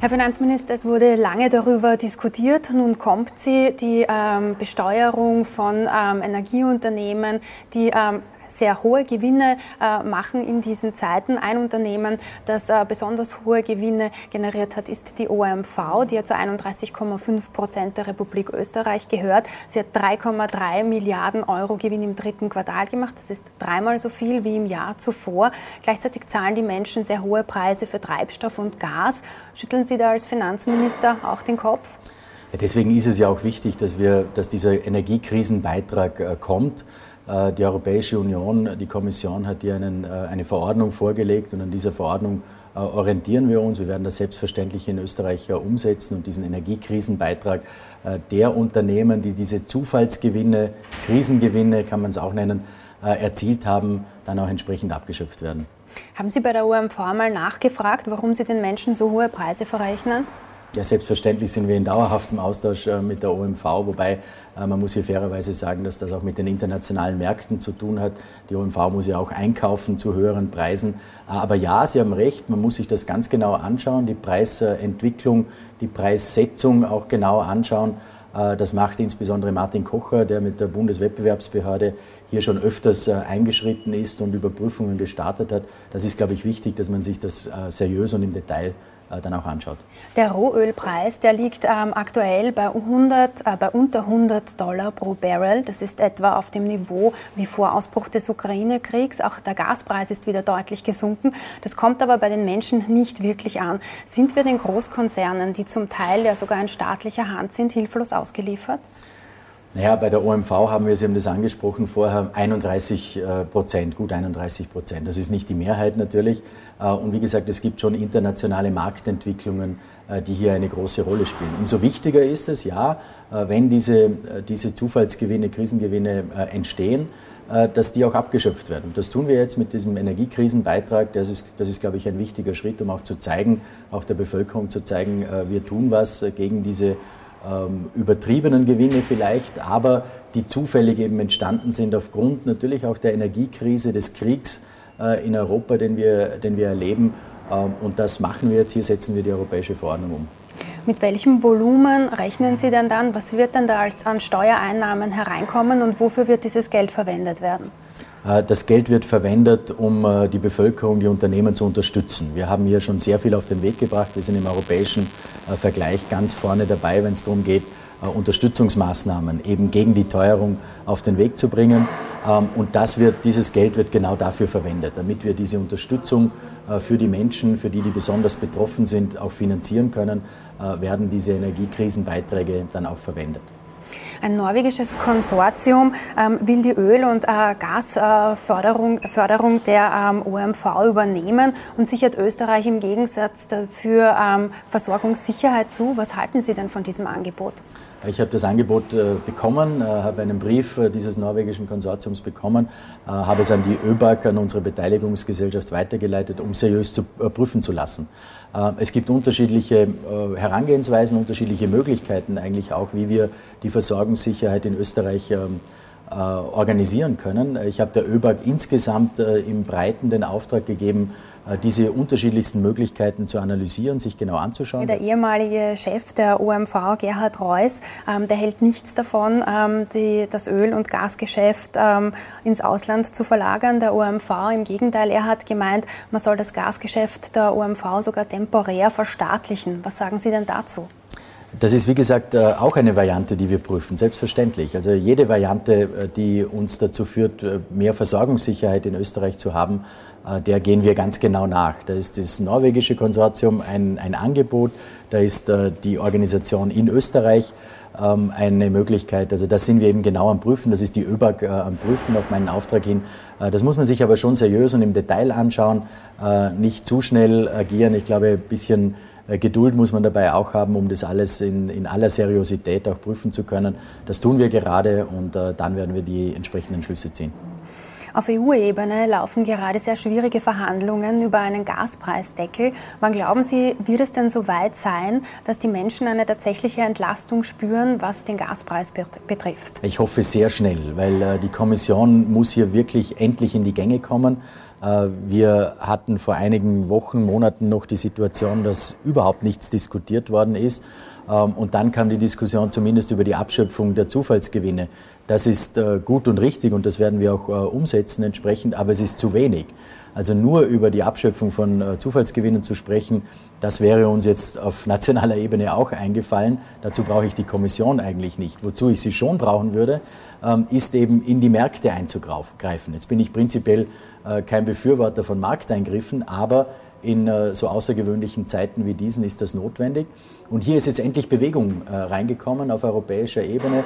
Herr Finanzminister, es wurde lange darüber diskutiert. Nun kommt sie, die ähm, Besteuerung von ähm, Energieunternehmen, die ähm, sehr hohe Gewinne äh, machen in diesen Zeiten. Ein Unternehmen, das äh, besonders hohe Gewinne generiert hat, ist die OMV, die ja zu 31,5 Prozent der Republik Österreich gehört. Sie hat 3,3 Milliarden Euro Gewinn im dritten Quartal gemacht. Das ist dreimal so viel wie im Jahr zuvor. Gleichzeitig zahlen die Menschen sehr hohe Preise für Treibstoff und Gas. Schütteln Sie da als Finanzminister auch den Kopf? Ja, deswegen ist es ja auch wichtig, dass, wir, dass dieser Energiekrisenbeitrag äh, kommt. Äh, die Europäische Union, die Kommission hat hier einen, äh, eine Verordnung vorgelegt und an dieser Verordnung äh, orientieren wir uns. Wir werden das selbstverständlich in Österreich umsetzen und diesen Energiekrisenbeitrag der Unternehmen, die diese Zufallsgewinne, Krisengewinne kann man es auch nennen, erzielt haben, dann auch entsprechend abgeschöpft werden. Haben Sie bei der OMV mal nachgefragt, warum Sie den Menschen so hohe Preise verrechnen? Ja, selbstverständlich sind wir in dauerhaftem Austausch äh, mit der OMV, wobei äh, man muss hier fairerweise sagen, dass das auch mit den internationalen Märkten zu tun hat. Die OMV muss ja auch einkaufen zu höheren Preisen. Äh, aber ja, Sie haben recht, man muss sich das ganz genau anschauen, die Preisentwicklung, die Preissetzung auch genau anschauen. Das macht insbesondere Martin Kocher, der mit der Bundeswettbewerbsbehörde hier schon öfters eingeschritten ist und Überprüfungen gestartet hat. Das ist, glaube ich, wichtig, dass man sich das seriös und im Detail dann auch anschaut. Der Rohölpreis, der liegt ähm, aktuell bei, 100, äh, bei unter 100 Dollar pro Barrel. Das ist etwa auf dem Niveau wie vor Ausbruch des Ukraine-Kriegs. Auch der Gaspreis ist wieder deutlich gesunken. Das kommt aber bei den Menschen nicht wirklich an. Sind wir den Großkonzernen, die zum Teil ja sogar in staatlicher Hand sind, hilflos ausgeliefert? Naja, bei der OMV haben wir, Sie haben das angesprochen vorher, 31 äh, Prozent, gut 31 Prozent. Das ist nicht die Mehrheit natürlich. Äh, und wie gesagt, es gibt schon internationale Marktentwicklungen, äh, die hier eine große Rolle spielen. Umso wichtiger ist es, ja, wenn diese, diese Zufallsgewinne, Krisengewinne entstehen, dass die auch abgeschöpft werden. Und das tun wir jetzt mit diesem Energiekrisenbeitrag. Das ist, das ist, glaube ich, ein wichtiger Schritt, um auch zu zeigen, auch der Bevölkerung zu zeigen, wir tun was gegen diese übertriebenen Gewinne vielleicht, aber die zufällig eben entstanden sind aufgrund natürlich auch der Energiekrise, des Kriegs äh, in Europa, den wir, den wir erleben. Ähm, und das machen wir jetzt. Hier setzen wir die europäische Verordnung um. Mit welchem Volumen rechnen Sie denn dann? Was wird denn da als an Steuereinnahmen hereinkommen und wofür wird dieses Geld verwendet werden? Äh, das Geld wird verwendet, um äh, die Bevölkerung, die Unternehmen zu unterstützen. Wir haben hier schon sehr viel auf den Weg gebracht. Wir sind im europäischen äh, Vergleich ganz vorne dabei, wenn es darum geht, Unterstützungsmaßnahmen eben gegen die Teuerung auf den Weg zu bringen. Ähm, und das wird, dieses Geld wird genau dafür verwendet, damit wir diese Unterstützung für die Menschen, für die, die besonders betroffen sind, auch finanzieren können, werden diese Energiekrisenbeiträge dann auch verwendet. Ein norwegisches Konsortium ähm, will die Öl- und äh, Gasförderung Förderung der ähm, OMV übernehmen und sichert Österreich im Gegensatz dafür ähm, Versorgungssicherheit zu. Was halten Sie denn von diesem Angebot? Ich habe das Angebot äh, bekommen, äh, habe einen Brief äh, dieses norwegischen Konsortiums bekommen, habe es an die ÖBAG, an unsere Beteiligungsgesellschaft weitergeleitet, um seriös zu prüfen zu lassen. Es gibt unterschiedliche Herangehensweisen, unterschiedliche Möglichkeiten eigentlich auch, wie wir die Versorgungssicherheit in Österreich ähm, äh, organisieren können. Ich habe der ÖBAG insgesamt im Breiten den Auftrag gegeben, diese unterschiedlichsten Möglichkeiten zu analysieren, sich genau anzuschauen. Der ehemalige Chef der OMV, Gerhard Reuss, ähm, der hält nichts davon, ähm, die, das Öl- und Gasgeschäft ähm, ins Ausland zu verlagern, der OMV. Im Gegenteil, er hat gemeint, man soll das Gasgeschäft der OMV sogar temporär verstaatlichen. Was sagen Sie denn dazu? Das ist, wie gesagt, äh, auch eine Variante, die wir prüfen, selbstverständlich. Also jede Variante, äh, die uns dazu führt, äh, mehr Versorgungssicherheit in Österreich zu haben, der gehen wir ganz genau nach. Da ist das norwegische Konsortium ein, ein Angebot, da ist die Organisation in Österreich ähm, eine Möglichkeit. Also das sind wir eben genau am Prüfen, das ist die ÖBAG am Prüfen auf meinen Auftrag hin. Das muss man sich aber schon seriös und im Detail anschauen, nicht zu schnell agieren. Ich glaube, ein bisschen Geduld muss man dabei auch haben, um das alles in, in aller Seriosität auch prüfen zu können. Das tun wir gerade und äh, dann werden wir die entsprechenden Schlüsse ziehen. Auf EU-Ebene laufen gerade sehr schwierige Verhandlungen über einen Gaspreisdeckel. Wann glauben Sie, wird es denn so weit sein, dass die Menschen eine tatsächliche Entlastung spüren, was den Gaspreis betrifft? Ich hoffe sehr schnell, weil äh, die Kommission muss hier wirklich endlich in die Gänge kommen. Äh, wir hatten vor einigen Wochen, Monaten noch die Situation, dass überhaupt nichts diskutiert worden ist. Ähm, und dann kam die Diskussion zumindest über die Abschöpfung der Zufallsgewinne. Das ist äh, gut und richtig und das werden wir auch äh, umsetzen entsprechend, aber es ist zu wenig. Also nur über die Abschöpfung von Zufallsgewinnen zu sprechen, das wäre uns jetzt auf nationaler Ebene auch eingefallen. Dazu brauche ich die Kommission eigentlich nicht. Wozu ich sie schon brauchen würde, ähm, ist eben in die Märkte einzugreifen. Jetzt bin ich prinzipiell äh, kein Befürworter von Markteingriffen, aber in äh, so außergewöhnlichen Zeiten wie diesen ist das notwendig. Und hier ist jetzt endlich Bewegung äh, reingekommen auf europäischer Ebene.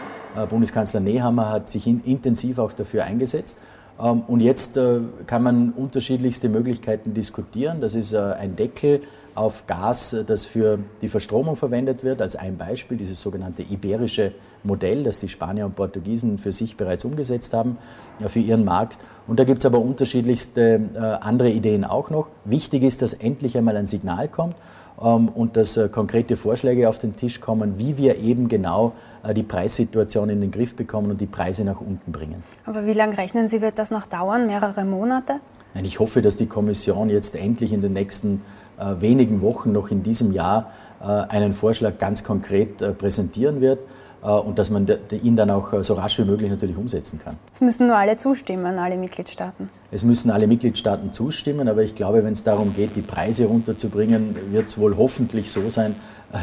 Bundeskanzler Nehammer hat sich intensiv auch dafür eingesetzt. Ähm, und jetzt kann man unterschiedlichste Möglichkeiten diskutieren. Das ist ein Deckel auf Gas, das für die Verstromung verwendet wird, als ein Beispiel, dieses sogenannte iberische Modell, das die Spanier und Portugiesen für sich bereits umgesetzt haben, für ihren Markt. Und da gibt es aber unterschiedlichste äh, andere Ideen auch noch. Wichtig ist, dass endlich einmal ein Signal kommt ähm, und dass äh, konkrete Vorschläge auf den Tisch kommen, wie wir eben genau äh, die Preissituation in den Griff bekommen und die Preise nach unten bringen. Aber wie lange rechnen Sie, wird das noch dauern? Mehrere Monate? Nein, ich hoffe, dass die Kommission jetzt endlich in den nächsten äh, wenigen Wochen noch in diesem Jahr äh, einen Vorschlag ganz konkret äh, präsentieren wird und dass man ihn dann auch so rasch wie möglich natürlich umsetzen kann. Es müssen nur alle zustimmen, alle Mitgliedstaaten. Es müssen alle Mitgliedstaaten zustimmen, aber ich glaube, wenn es darum geht, die Preise runterzubringen, wird es wohl hoffentlich so sein,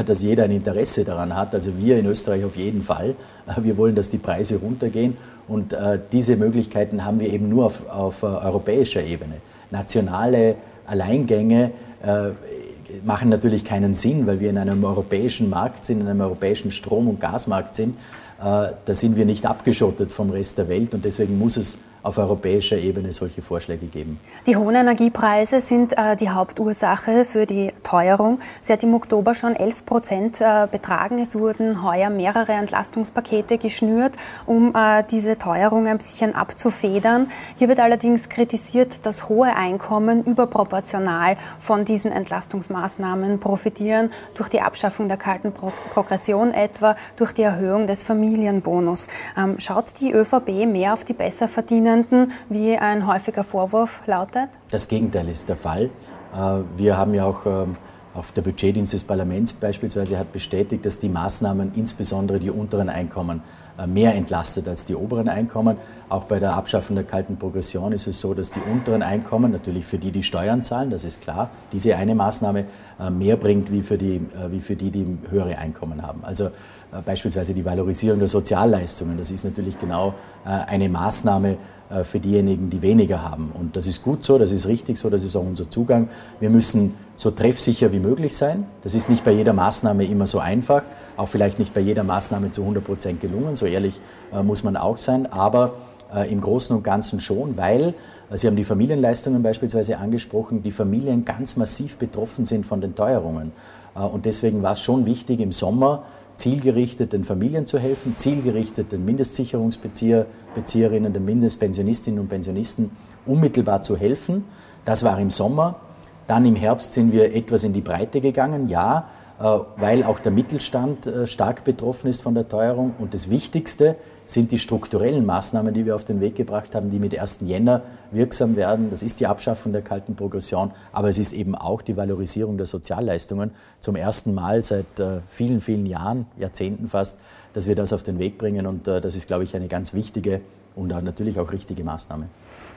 dass jeder ein Interesse daran hat. Also wir in Österreich auf jeden Fall. Wir wollen, dass die Preise runtergehen und diese Möglichkeiten haben wir eben nur auf, auf europäischer Ebene. Nationale Alleingänge äh, machen natürlich keinen Sinn, weil wir in einem europäischen Markt sind, in einem europäischen Strom- und Gasmarkt sind. Äh, da sind wir nicht abgeschottet vom Rest der Welt und deswegen muss es auf europäischer Ebene solche Vorschläge geben. Die hohen Energiepreise sind äh, die Hauptursache für die Teuerung. Sie hat im Oktober schon 11 Prozent äh, betragen. Es wurden heuer mehrere Entlastungspakete geschnürt, um äh, diese Teuerung ein bisschen abzufedern. Hier wird allerdings kritisiert, dass hohe Einkommen überproportional von diesen Entlastungsmaßnahmen profitieren, durch die Abschaffung der kalten Pro Progression etwa, durch die Erhöhung des Familienbonus. Ähm, schaut die ÖVP mehr auf die Besserverdienenden Studierenden, wie ein häufiger Vorwurf lautet? Das Gegenteil ist der Fall. Äh, wir haben ja auch ähm, auf der Budgetdienst des Parlaments beispielsweise hat bestätigt, dass die Maßnahmen insbesondere die unteren Einkommen äh, mehr entlastet als die oberen Einkommen. Auch bei der Abschaffung der kalten Progression ist es so, dass die unteren Einkommen, natürlich für die, die Steuern zahlen, das ist klar, diese eine Maßnahme äh, mehr bringt wie für die, wie für die, die höhere Einkommen haben. Also beispielsweise die Valorisierung der Sozialleistungen, das ist natürlich genau eine Maßnahme, für diejenigen, die weniger haben. Und das ist gut so, das ist richtig so, das ist auch unser Zugang. Wir müssen so treffsicher wie möglich sein. Das ist nicht bei jeder Maßnahme immer so einfach, auch vielleicht nicht bei jeder Maßnahme zu 100 Prozent gelungen, so ehrlich äh, muss man auch sein, aber äh, im Großen und Ganzen schon, weil Sie haben die Familienleistungen beispielsweise angesprochen, die Familien ganz massiv betroffen sind von den Teuerungen. Und deswegen war es schon wichtig, im Sommer zielgerichtet den Familien zu helfen, zielgerichtet den Mindestsicherungsbezieherinnen, den Mindestpensionistinnen und Pensionisten unmittelbar zu helfen. Das war im Sommer. Dann im Herbst sind wir etwas in die Breite gegangen, ja, äh, weil auch der Mittelstand äh, stark betroffen ist von der Teuerung. Und das Wichtigste sind die strukturellen Maßnahmen, die wir auf den Weg gebracht haben, die mit 1. Jänner wirksam werden. Das ist die Abschaffung der kalten Progression, aber es ist eben auch die Valorisierung der Sozialleistungen. Zum ersten Mal seit äh, vielen, vielen Jahren, Jahrzehnten fast, dass wir das auf den Weg bringen. Und das ist, glaube ich, eine ganz wichtige und natürlich auch richtige Maßnahme.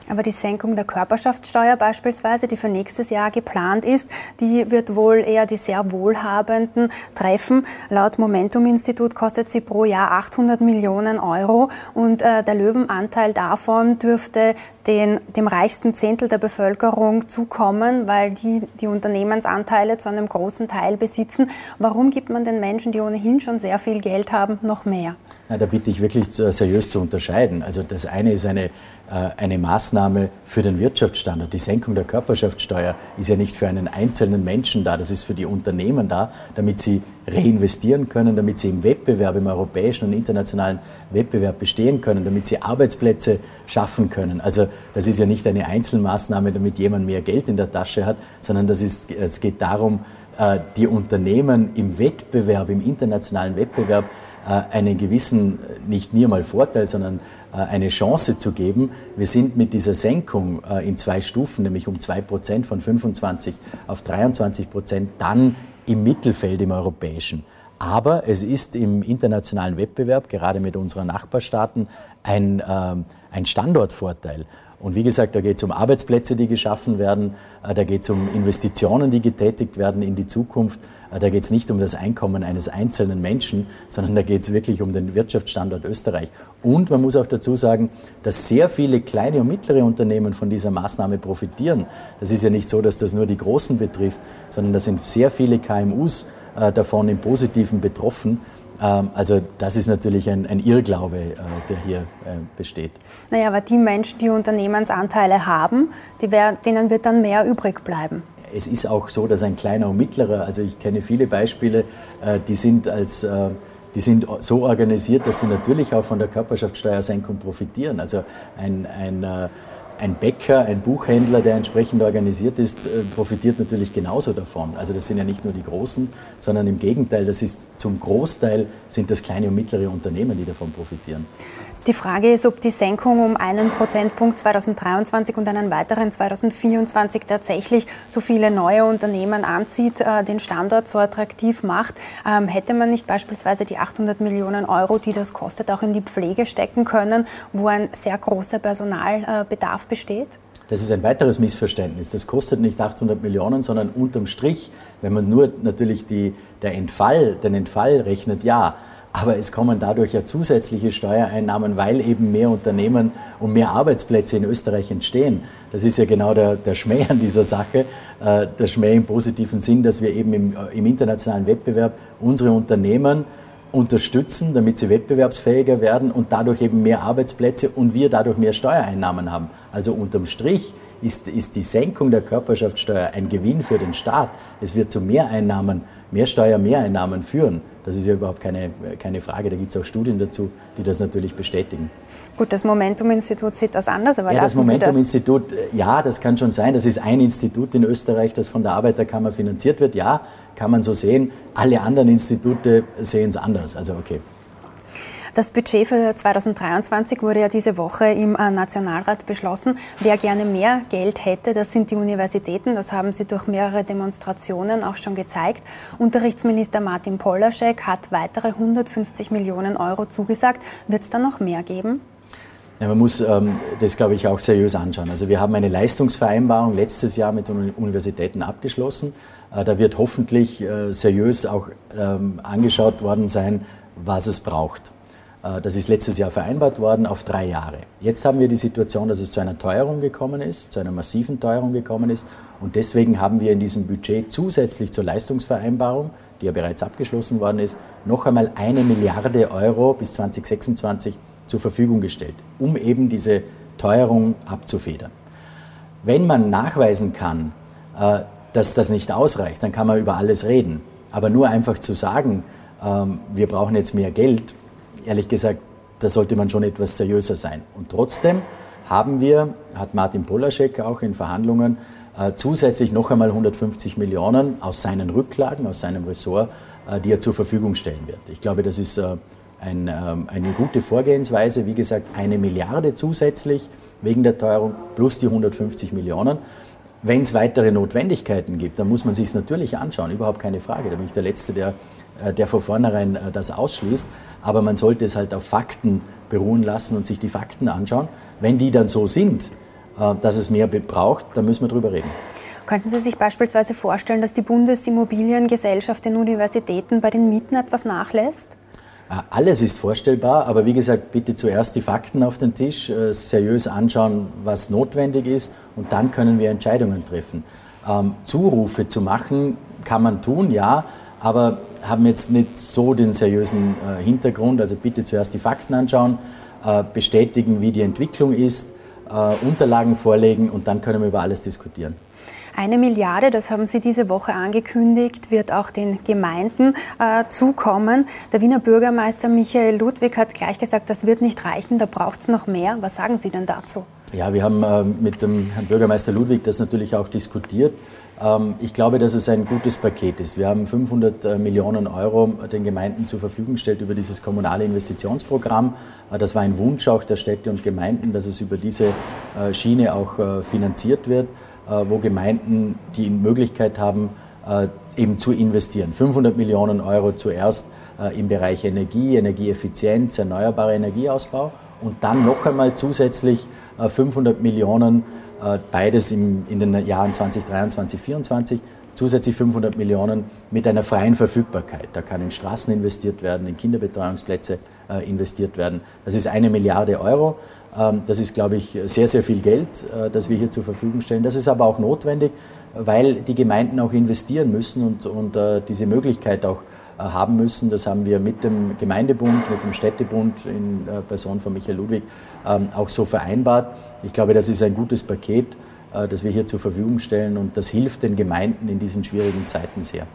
Aber die Senkung der Körperschaftssteuer beispielsweise, die für nächstes Jahr geplant ist, die wird wohl eher die sehr Wohlhabenden treffen. Laut Momentum-Institut kostet sie pro Jahr 800 Millionen Euro und äh, der Löwenanteil davon dürfte den, dem reichsten Zehntel der Bevölkerung zukommen, weil die die Unternehmensanteile zu einem großen Teil besitzen. Warum gibt man den Menschen, die ohnehin schon sehr viel Geld haben, noch mehr? Na, da bitte ich wirklich seriös zu unterscheiden. Also das eine ist eine äh, eine Maßnahme für den Wirtschaftsstandort. Die Senkung der Körperschaftssteuer ist ja nicht für einen einzelnen Menschen da, das ist für die Unternehmen da, damit sie reinvestieren können, damit sie im Wettbewerb, im europäischen und internationalen Wettbewerb bestehen können, damit sie Arbeitsplätze schaffen können. Also das ist ja nicht eine Einzelmaßnahme, damit jemand mehr Geld in der Tasche hat, sondern das ist, es geht darum, äh, die Unternehmen im Wettbewerb, im internationalen Wettbewerb einen gewissen, nicht nur mal Vorteil, sondern eine Chance zu geben. Wir sind mit dieser Senkung in zwei Stufen, nämlich um zwei Prozent von 25 auf 23 Prozent, dann im Mittelfeld im europäischen. Aber es ist im internationalen Wettbewerb, gerade mit unseren Nachbarstaaten, ein, äh, ein Standortvorteil. Und wie gesagt, da geht es um Arbeitsplätze, die geschaffen werden, äh, da geht es um Investitionen, die getätigt werden in die Zukunft, äh, da geht es nicht um das Einkommen eines einzelnen Menschen, sondern da geht es wirklich um den Wirtschaftsstandort Österreich. Und man muss auch dazu sagen, dass sehr viele kleine und mittlere Unternehmen von dieser Maßnahme profitieren. Das ist ja nicht so, dass das nur die Großen betrifft, sondern da sind sehr viele KMUs äh, davon im Positiven betroffen. Ähm, also das ist natürlich ein, ein Irrglaube, äh, der hier äh, besteht. Naja, aber die Menschen, die Unternehmensanteile haben, die wär, denen wird dann mehr übrig bleiben. Es ist auch so, dass ein kleiner und mittlerer, also ich kenne viele Beispiele, äh, die sind als die sind so organisiert, dass sie natürlich auch von der Körperschaftssteuersenkung profitieren. Also ein, ein ein Bäcker, ein Buchhändler, der entsprechend organisiert ist, äh, profitiert natürlich genauso davon. Also das sind ja nicht nur die Großen, sondern im Gegenteil, das ist zum Großteil sind das kleine und mittlere Unternehmen, die davon profitieren. Die Frage ist, ob die Senkung um einen Prozentpunkt 2023 und einen weiteren 2024 tatsächlich so viele neue Unternehmen anzieht, äh, den Standort so attraktiv macht. Ähm, hätte man nicht beispielsweise die 800 Millionen Euro, die das kostet, auch in die Pflege stecken können, wo ein sehr großer Personalbedarf besteht? Das ist ein weiteres Missverständnis. Das kostet nicht 800 Millionen, sondern unterm Strich, wenn man nur natürlich die, der Entfall, den Entfall rechnet, ja aber es kommen dadurch ja zusätzliche Steuereinnahmen, weil eben mehr Unternehmen und mehr Arbeitsplätze in Österreich entstehen. Das ist ja genau der, der Schmäh an dieser Sache, äh, der Schmäh im positiven Sinn, dass wir eben im, äh, im internationalen Wettbewerb unsere Unternehmen unterstützen, damit sie wettbewerbsfähiger werden und dadurch eben mehr Arbeitsplätze und wir dadurch mehr Steuereinnahmen haben. Also unterm Strich ist, ist die Senkung der Körperschaftssteuer ein Gewinn für den Staat. Es wird zu Mehreinnahmen, mehr Steuermehreinnahmen führen. Das ist ja überhaupt keine, keine Frage. Da gibt es auch Studien dazu, die das natürlich bestätigen. Gut, das Momentum-Institut sieht das anders. Aber ja, das Momentum-Institut, äh, ja, das kann schon sein. Das ist ein Institut in Österreich, das von der Arbeiterkammer finanziert wird. Ja, kann man so sehen. Alle anderen Institute sehen es anders. Also okay. Das Budget für 2023 wurde ja diese Woche im äh, Nationalrat beschlossen. Wer gerne mehr Geld hätte, das sind die Universitäten. Das haben sie durch mehrere Demonstrationen auch schon gezeigt. Unterrichtsminister Martin Polaschek hat weitere 150 Millionen Euro zugesagt. Wird es da noch mehr geben? Ja, man muss ähm, das, glaube ich, auch seriös anschauen. Also wir haben eine Leistungsvereinbarung letztes Jahr mit den Universitäten abgeschlossen. Äh, da wird hoffentlich äh, seriös auch ähm, angeschaut worden sein, was es braucht. Äh, das ist letztes Jahr vereinbart worden auf drei Jahre. Jetzt haben wir die Situation, dass es zu einer Teuerung gekommen ist, zu einer massiven Teuerung gekommen ist. Und deswegen haben wir in diesem Budget zusätzlich zur Leistungsvereinbarung, die ja bereits abgeschlossen worden ist, noch einmal eine Milliarde Euro bis 2026 zur Verfügung gestellt, um eben diese Teuerung abzufedern. Wenn man nachweisen kann, äh, dass das nicht ausreicht, dann kann man über alles reden. Aber nur einfach zu sagen, ähm, wir brauchen jetzt mehr Geld, ehrlich gesagt, da sollte man schon etwas seriöser sein. Und trotzdem haben wir, hat Martin Polaschek auch in Verhandlungen, äh, zusätzlich noch einmal 150 Millionen aus seinen Rücklagen, aus seinem Ressort, äh, die er zur Verfügung stellen wird. Ich glaube, das ist äh, ein, ähm, eine gute Vorgehensweise. Wie gesagt, eine Milliarde zusätzlich wegen der Teuerung plus die 150 Millionen. Wenn es weitere Notwendigkeiten gibt, dann muss man sich es natürlich anschauen, überhaupt keine Frage. Da bin ich der Letzte, der, äh, der von vornherein äh, das ausschließt. Aber man sollte es halt auf Fakten beruhen lassen und sich die Fakten anschauen. Wenn die dann so sind, äh, dass es mehr braucht, dann müssen wir darüber reden. Könnten Sie sich beispielsweise vorstellen, dass die Bundesimmobiliengesellschaft den Universitäten bei den Mieten etwas nachlässt? Alles ist vorstellbar, aber wie gesagt, bitte zuerst die Fakten auf den Tisch, äh, seriös anschauen, was notwendig ist und dann können wir Entscheidungen treffen. Ähm, Zurufe zu machen kann man tun, ja, aber haben jetzt nicht so den seriösen äh, Hintergrund. Also bitte zuerst die Fakten anschauen, äh, bestätigen, wie die Entwicklung ist, Unterlagen vorlegen und dann können wir über alles diskutieren. Eine Milliarde, das haben Sie diese Woche angekündigt, wird auch den Gemeinden äh, zukommen. Der Wiener Bürgermeister Michael Ludwig hat gleich gesagt, das wird nicht reichen, da braucht es noch mehr. Was sagen Sie denn dazu? Ja, wir haben äh, mit dem Herrn Bürgermeister Ludwig das natürlich auch diskutiert. Ähm, ich glaube, dass es ein gutes Paket ist. Wir haben 500 äh, Millionen Euro den Gemeinden zur Verfügung gestellt über dieses kommunale Investitionsprogramm. Äh, das war ein Wunsch auch der Städte und Gemeinden, dass es über diese äh, Schiene auch finanziert wird, wo Gemeinden die Möglichkeit haben, eben zu investieren. 500 Millionen Euro zuerst im Bereich Energie, Energieeffizienz, erneuerbarer Energieausbau und dann noch einmal zusätzlich 500 Millionen äh, beides in den Jahren 2023, 2024 zusätzlich 500 Millionen mit einer freien Verfügbarkeit. Da kann in Straßen investiert werden, in Kinderbetreuungsplätze äh, investiert werden. Das ist eine Milliarde Euro. Ähm, das ist, glaube ich, sehr, sehr viel Geld, äh, das wir hier zur Verfügung stellen. Das ist aber auch notwendig, weil die Gemeinden auch investieren müssen und, und diese Möglichkeit auch äh, haben müssen. Das haben wir mit dem Gemeindebund, mit dem Städtebund in äh, Person von Michael Ludwig ähm, auch so vereinbart. Ich glaube, das ist ein gutes Paket, äh, das wir hier zur Verfügung stellen und das hilft den Gemeinden in diesen schwierigen Zeiten sehr.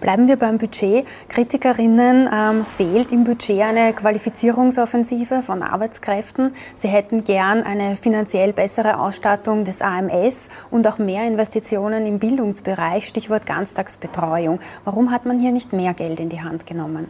Bleiben wir beim Budget. Kritikerinnen ähm, fehlt im Budget eine Qualifizierungsoffensive von Arbeitskräften. Sie hätten gern eine finanziell bessere Ausstattung des AMS und auch mehr Investitionen im Bildungsbereich, Stichwort Ganztagsbetreuung. Warum hat man hier nicht mehr Geld in die Hand genommen?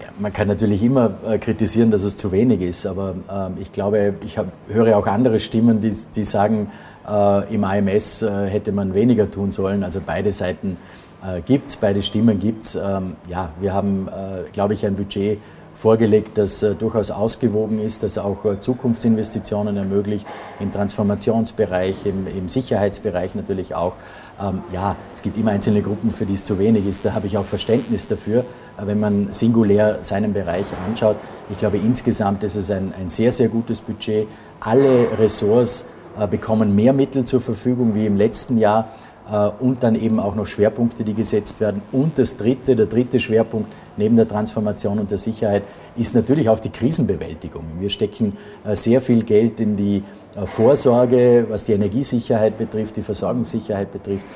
Ja, man kann natürlich immer äh, kritisieren, dass es zu wenig ist, aber äh, ich glaube, ich hab, höre auch andere Stimmen, die, die sagen, äh, im AMS äh, hätte man weniger tun sollen. Also beide Seiten äh, gibt es, beide Stimmen gibt es. Ähm, ja, wir haben, äh, glaube ich, ein Budget vorgelegt, das äh, durchaus ausgewogen ist, das auch äh, Zukunftsinvestitionen ermöglicht, im Transformationsbereich, im, im Sicherheitsbereich natürlich auch. Ähm, ja, es gibt immer einzelne Gruppen, für die es zu wenig ist. Da habe ich auch Verständnis dafür, äh, wenn man singulär seinen Bereich anschaut. Ich glaube, insgesamt ist es ein, ein sehr, sehr gutes Budget. Alle Ressorts äh, bekommen mehr Mittel zur Verfügung wie im letzten Jahr. Äh, und dann eben auch noch Schwerpunkte, die gesetzt werden. Und das dritte, der dritte Schwerpunkt neben der Transformation und der Sicherheit ist natürlich auch die Krisenbewältigung. Wir stecken äh, sehr viel Geld in die äh, Vorsorge, was die Energiesicherheit betrifft, die Versorgungssicherheit betrifft,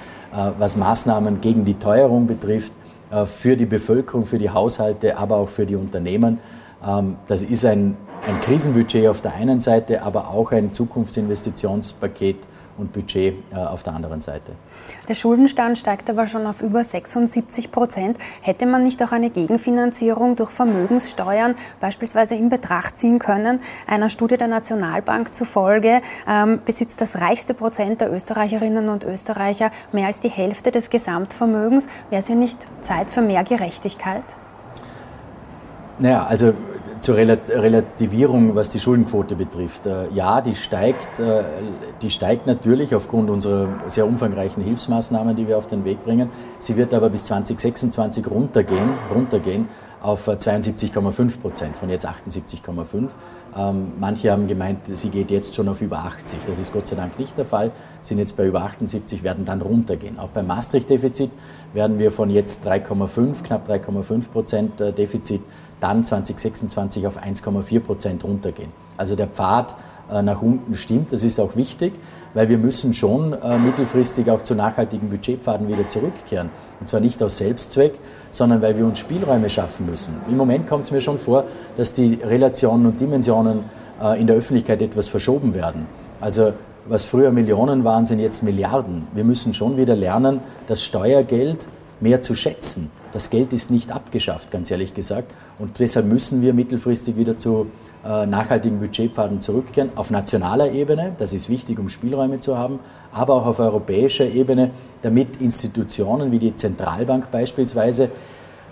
was Maßnahmen gegen die Teuerung betrifft, für die Bevölkerung, für die Haushalte, aber auch für die Unternehmen. Ähm, das ist ein, ein Krisenbudget auf der einen Seite, aber auch ein Zukunftsinvestitionspaket und Budget äh, auf der anderen Seite. Der Schuldenstand steigt aber schon auf über 76 Prozent. Hätte man nicht auch eine Gegenfinanzierung durch Vermögenssteuern beispielsweise in Betracht ziehen können? Einer Studie der Nationalbank zufolge ähm, besitzt das reichste Prozent der Österreicherinnen und Österreicher mehr als die Hälfte des Gesamtvermögens. Wäre es hier nicht Zeit für mehr Gerechtigkeit? Naja, also zur Relativierung, was die Schuldenquote betrifft. Äh, ja, die steigt, äh, die steigt natürlich aufgrund unserer sehr umfangreichen Hilfsmaßnahmen, die wir auf den Weg bringen. Sie wird aber bis 2026 runtergehen, runtergehen auf 72,5 Prozent von jetzt 78,5. Ähm, manche haben gemeint, sie geht jetzt schon auf über 80. Das ist Gott sei Dank nicht der Fall. Sind jetzt bei über 78, werden dann runtergehen. Auch beim Maastricht-Defizit werden wir von jetzt 3,5, knapp 3,5 Prozent äh, Defizit dann 2026 auf 1,4 Prozent runtergehen. Also der Pfad äh, nach unten stimmt. Das ist auch wichtig, weil wir müssen schon äh, mittelfristig auch zu nachhaltigen Budgetpfaden wieder zurückkehren. Und zwar nicht aus Selbstzweck, sondern weil wir uns Spielräume schaffen müssen. Im Moment kommt es mir schon vor, dass die Relationen und Dimensionen äh, in der Öffentlichkeit etwas verschoben werden. Also was früher Millionen waren, sind jetzt Milliarden. Wir müssen schon wieder lernen, das Steuergeld mehr zu schätzen. Das Geld ist nicht abgeschafft, ganz ehrlich gesagt. Und deshalb müssen wir mittelfristig wieder zu äh, nachhaltigen Budgetpfaden zurückkehren. Auf nationaler Ebene, das ist wichtig, um Spielräume zu haben, aber auch auf europäischer Ebene, damit Institutionen wie die Zentralbank beispielsweise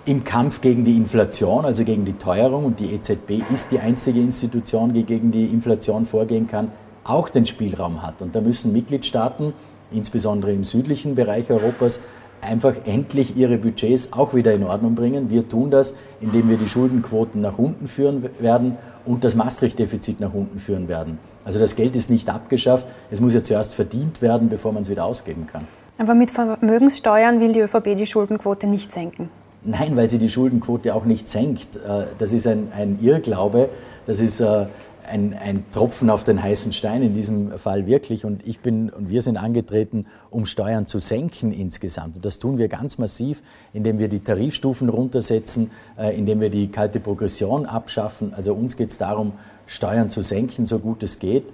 im Kampf gegen die Inflation, also gegen die Teuerung, und die EZB ist die einzige Institution, die gegen die Inflation vorgehen kann, auch den Spielraum hat. Und da müssen Mitgliedstaaten, insbesondere im südlichen Bereich Europas, einfach endlich ihre Budgets auch wieder in Ordnung bringen. Wir tun das, indem wir die Schuldenquoten nach unten führen werden und das Maastricht-Defizit nach unten führen werden. Also das Geld ist nicht abgeschafft, es muss ja zuerst verdient werden, bevor man es wieder ausgeben kann. Aber mit Vermögenssteuern will die ÖVP die Schuldenquote nicht senken. Nein, weil sie die Schuldenquote auch nicht senkt. Äh, das ist ein, ein Irrglaube. Das ist äh, ein, ein, Tropfen auf den heißen Stein in diesem Fall wirklich. Und ich bin und wir sind angetreten, um Steuern zu senken insgesamt. Und das tun wir ganz massiv, indem wir die Tarifstufen runtersetzen, äh, indem wir die kalte Progression abschaffen. Also uns geht es darum, Steuern zu senken, so gut es geht.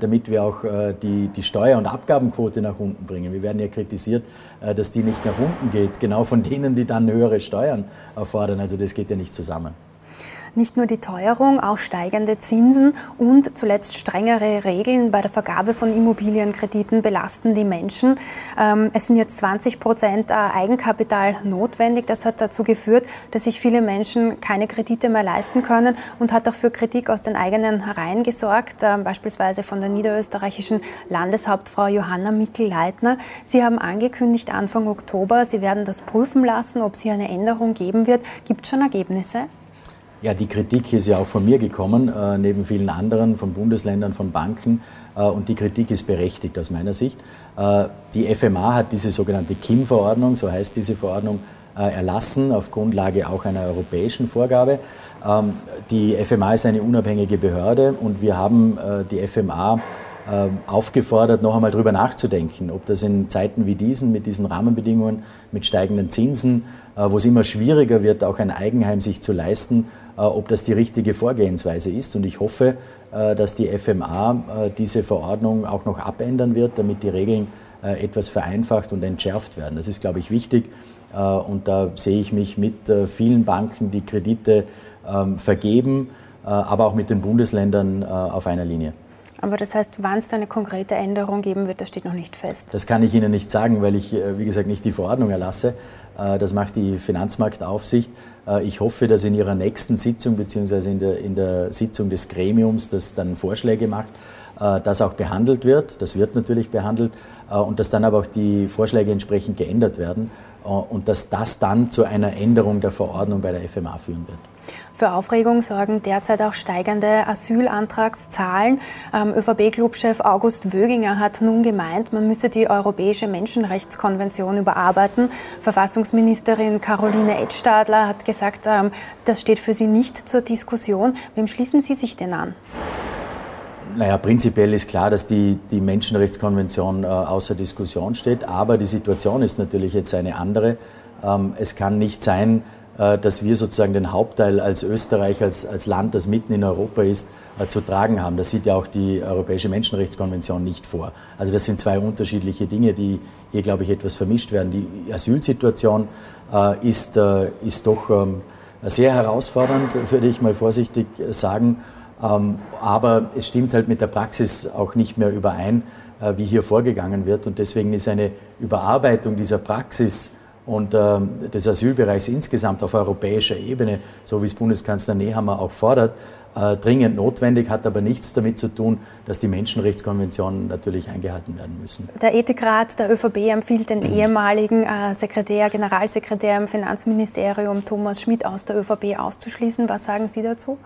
damit wir auch die, die Steuer- und Abgabenquote nach unten bringen. Wir werden ja kritisiert, dass die nicht nach unten geht, genau von denen, die dann höhere Steuern erfordern. Also das geht ja nicht zusammen. Nicht nur die Teuerung, auch steigende Zinsen und zuletzt strengere Regeln bei der Vergabe von Immobilienkrediten belasten die Menschen. Ähm, es sind jetzt 20 Prozent äh, Eigenkapital notwendig. Das hat dazu geführt, dass sich viele Menschen keine Kredite mehr leisten können und hat auch für Kritik aus den eigenen Reihen gesorgt, ähm, beispielsweise von der niederösterreichischen Landeshauptfrau Johanna Mickel-Leitner. Sie haben angekündigt, Anfang Oktober, Sie werden das prüfen lassen, ob es hier eine Änderung geben wird. Gibt es schon Ergebnisse? Ja, die Kritik ist ja auch von mir gekommen, äh, neben vielen anderen, von Bundesländern, von Banken. Äh, und die Kritik ist berechtigt aus meiner Sicht. Äh, die FMA hat diese sogenannte KIM-Verordnung, so heißt diese Verordnung, äh, erlassen, auf Grundlage auch einer europäischen Vorgabe. Ähm, die FMA ist eine unabhängige Behörde und wir haben äh, die FMA ähm, aufgefordert, noch einmal darüber nachzudenken, ob das in Zeiten wie diesen, mit diesen Rahmenbedingungen, mit steigenden Zinsen, äh, wo es immer schwieriger wird, auch ein Eigenheim sich zu leisten, äh, ob das die richtige Vorgehensweise ist. Und ich hoffe, äh, dass die FMA diese Verordnung auch noch abändern wird, damit die Regeln etwas vereinfacht und entschärft werden. Das ist, glaube ich, wichtig. Und da sehe ich mich mit vielen Banken, die Kredite ähm, vergeben, aber auch mit den Bundesländern auf einer Linie. Aber das heißt, wann es da eine konkrete Änderung geben wird, das steht noch nicht fest. Das kann ich Ihnen nicht sagen, weil ich, äh, wie gesagt, nicht die Verordnung erlasse. Äh, das macht die Finanzmarktaufsicht. Äh, ich hoffe, dass in Ihrer nächsten Sitzung beziehungsweise in der, in der Sitzung des Gremiums, das dann Vorschläge macht, das auch behandelt wird. Das wird natürlich behandelt und dass dann aber auch die Vorschläge entsprechend geändert werden und dass das dann zu einer Änderung der Verordnung bei der FMA führen wird. Für Aufregung sorgen derzeit auch steigende Asylantragszahlen. Ähm, ÖVP-Clubchef August Wöginger hat nun gemeint, man müsse die Europäische Menschenrechtskonvention überarbeiten. Verfassungsministerin Caroline Edstadler hat gesagt, ähm, das steht für sie nicht zur Diskussion. Wem schließen Sie sich denn an? Naja, prinzipiell ist klar, dass die, die Menschenrechtskonvention äh, außer Diskussion steht, aber die Situation ist natürlich jetzt eine andere. Ähm, es kann nicht sein, äh, dass wir sozusagen den Hauptteil als Österreich, als, als Land, das mitten in Europa ist, äh, zu tragen haben. Das sieht ja auch die Europäische Menschenrechtskonvention nicht vor. Also das sind zwei unterschiedliche Dinge, die hier, glaube ich, etwas vermischt werden. Die Asylsituation äh, ist, ist doch ähm, sehr herausfordernd, würde ich mal vorsichtig sagen. Ähm, aber es stimmt halt mit der Praxis auch nicht mehr überein, wie hier vorgegangen wird. Und deswegen ist eine Überarbeitung dieser Praxis und äh, des Asylbereichs insgesamt auf europäischer Ebene, so wie es Bundeskanzler Nehammer auch fordert, äh, dringend notwendig, hat aber nichts damit zu tun, dass die Menschenrechtskonventionen natürlich eingehalten werden müssen. Der Ethikrat der ÖVP empfiehlt den ehemaligen äh, Sekretär, Generalsekretär im Finanzministerium Thomas Schmidt aus der ÖVP auszuschließen. Was sagen Sie dazu?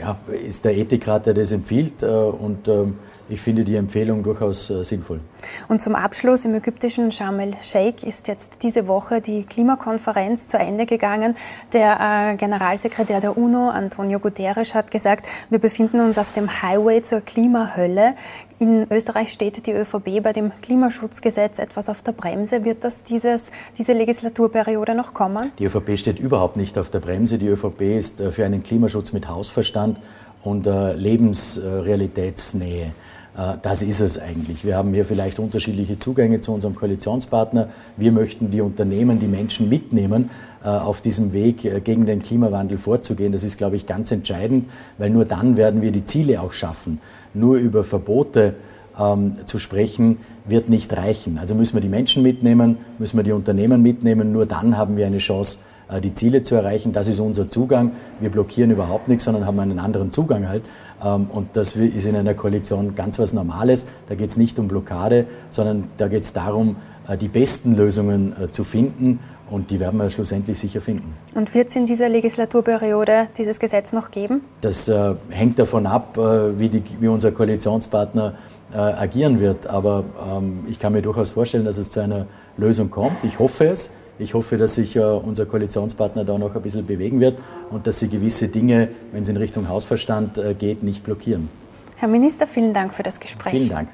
Ja, ist der Ethikrat, der das empfiehlt äh, und ähm, ich finde die Empfehlung durchaus äh, sinnvoll. Und zum Abschluss im ägyptischen Sharm el-Sheikh ist jetzt diese Woche die Klimakonferenz zu Ende gegangen. Der äh, Generalsekretär der UNO, Antonio Guterres, hat gesagt, wir befinden uns auf dem Highway zur Klimahölle. In Österreich steht die ÖVP bei dem Klimaschutzgesetz etwas auf der Bremse. Wird das dieses, diese Legislaturperiode noch kommen? Die ÖVP steht überhaupt nicht auf der Bremse. Die ÖVP ist äh, für einen Klimaschutz mit Hausverstand und äh, Lebensrealitätsnähe. Äh, das ist es eigentlich. Wir haben hier vielleicht unterschiedliche Zugänge zu unserem Koalitionspartner. Wir möchten die Unternehmen, die Menschen mitnehmen, äh, auf diesem Weg äh, gegen den Klimawandel vorzugehen. Das ist, glaube ich, ganz entscheidend, weil nur dann werden wir die Ziele auch schaffen. Nur über Verbote ähm, zu sprechen, wird nicht reichen. Also müssen wir die Menschen mitnehmen, müssen wir die Unternehmen mitnehmen. Nur dann haben wir eine Chance, die Ziele zu erreichen. Das ist unser Zugang. Wir blockieren überhaupt nichts, sondern haben einen anderen Zugang halt. Ähm, und das ist in einer Koalition ganz was Normales. Da geht es nicht um Blockade, sondern da geht es darum, äh, die besten Lösungen äh, zu finden. Und die werden wir schlussendlich sicher finden. Und wird es in dieser Legislaturperiode dieses Gesetz noch geben? Das äh, hängt davon ab, äh, wie, die, wie, unser Koalitionspartner äh, agieren wird. Aber ähm, ich kann mir durchaus vorstellen, dass es zu einer Lösung kommt. Ich hoffe es. Ich hoffe, dass sich äh, unser Koalitionspartner da noch ein bisschen bewegen wird und dass sie gewisse Dinge, wenn es in Richtung Hausverstand äh, geht, nicht blockieren. Herr Minister, vielen Dank für das Gespräch. Vielen Dank.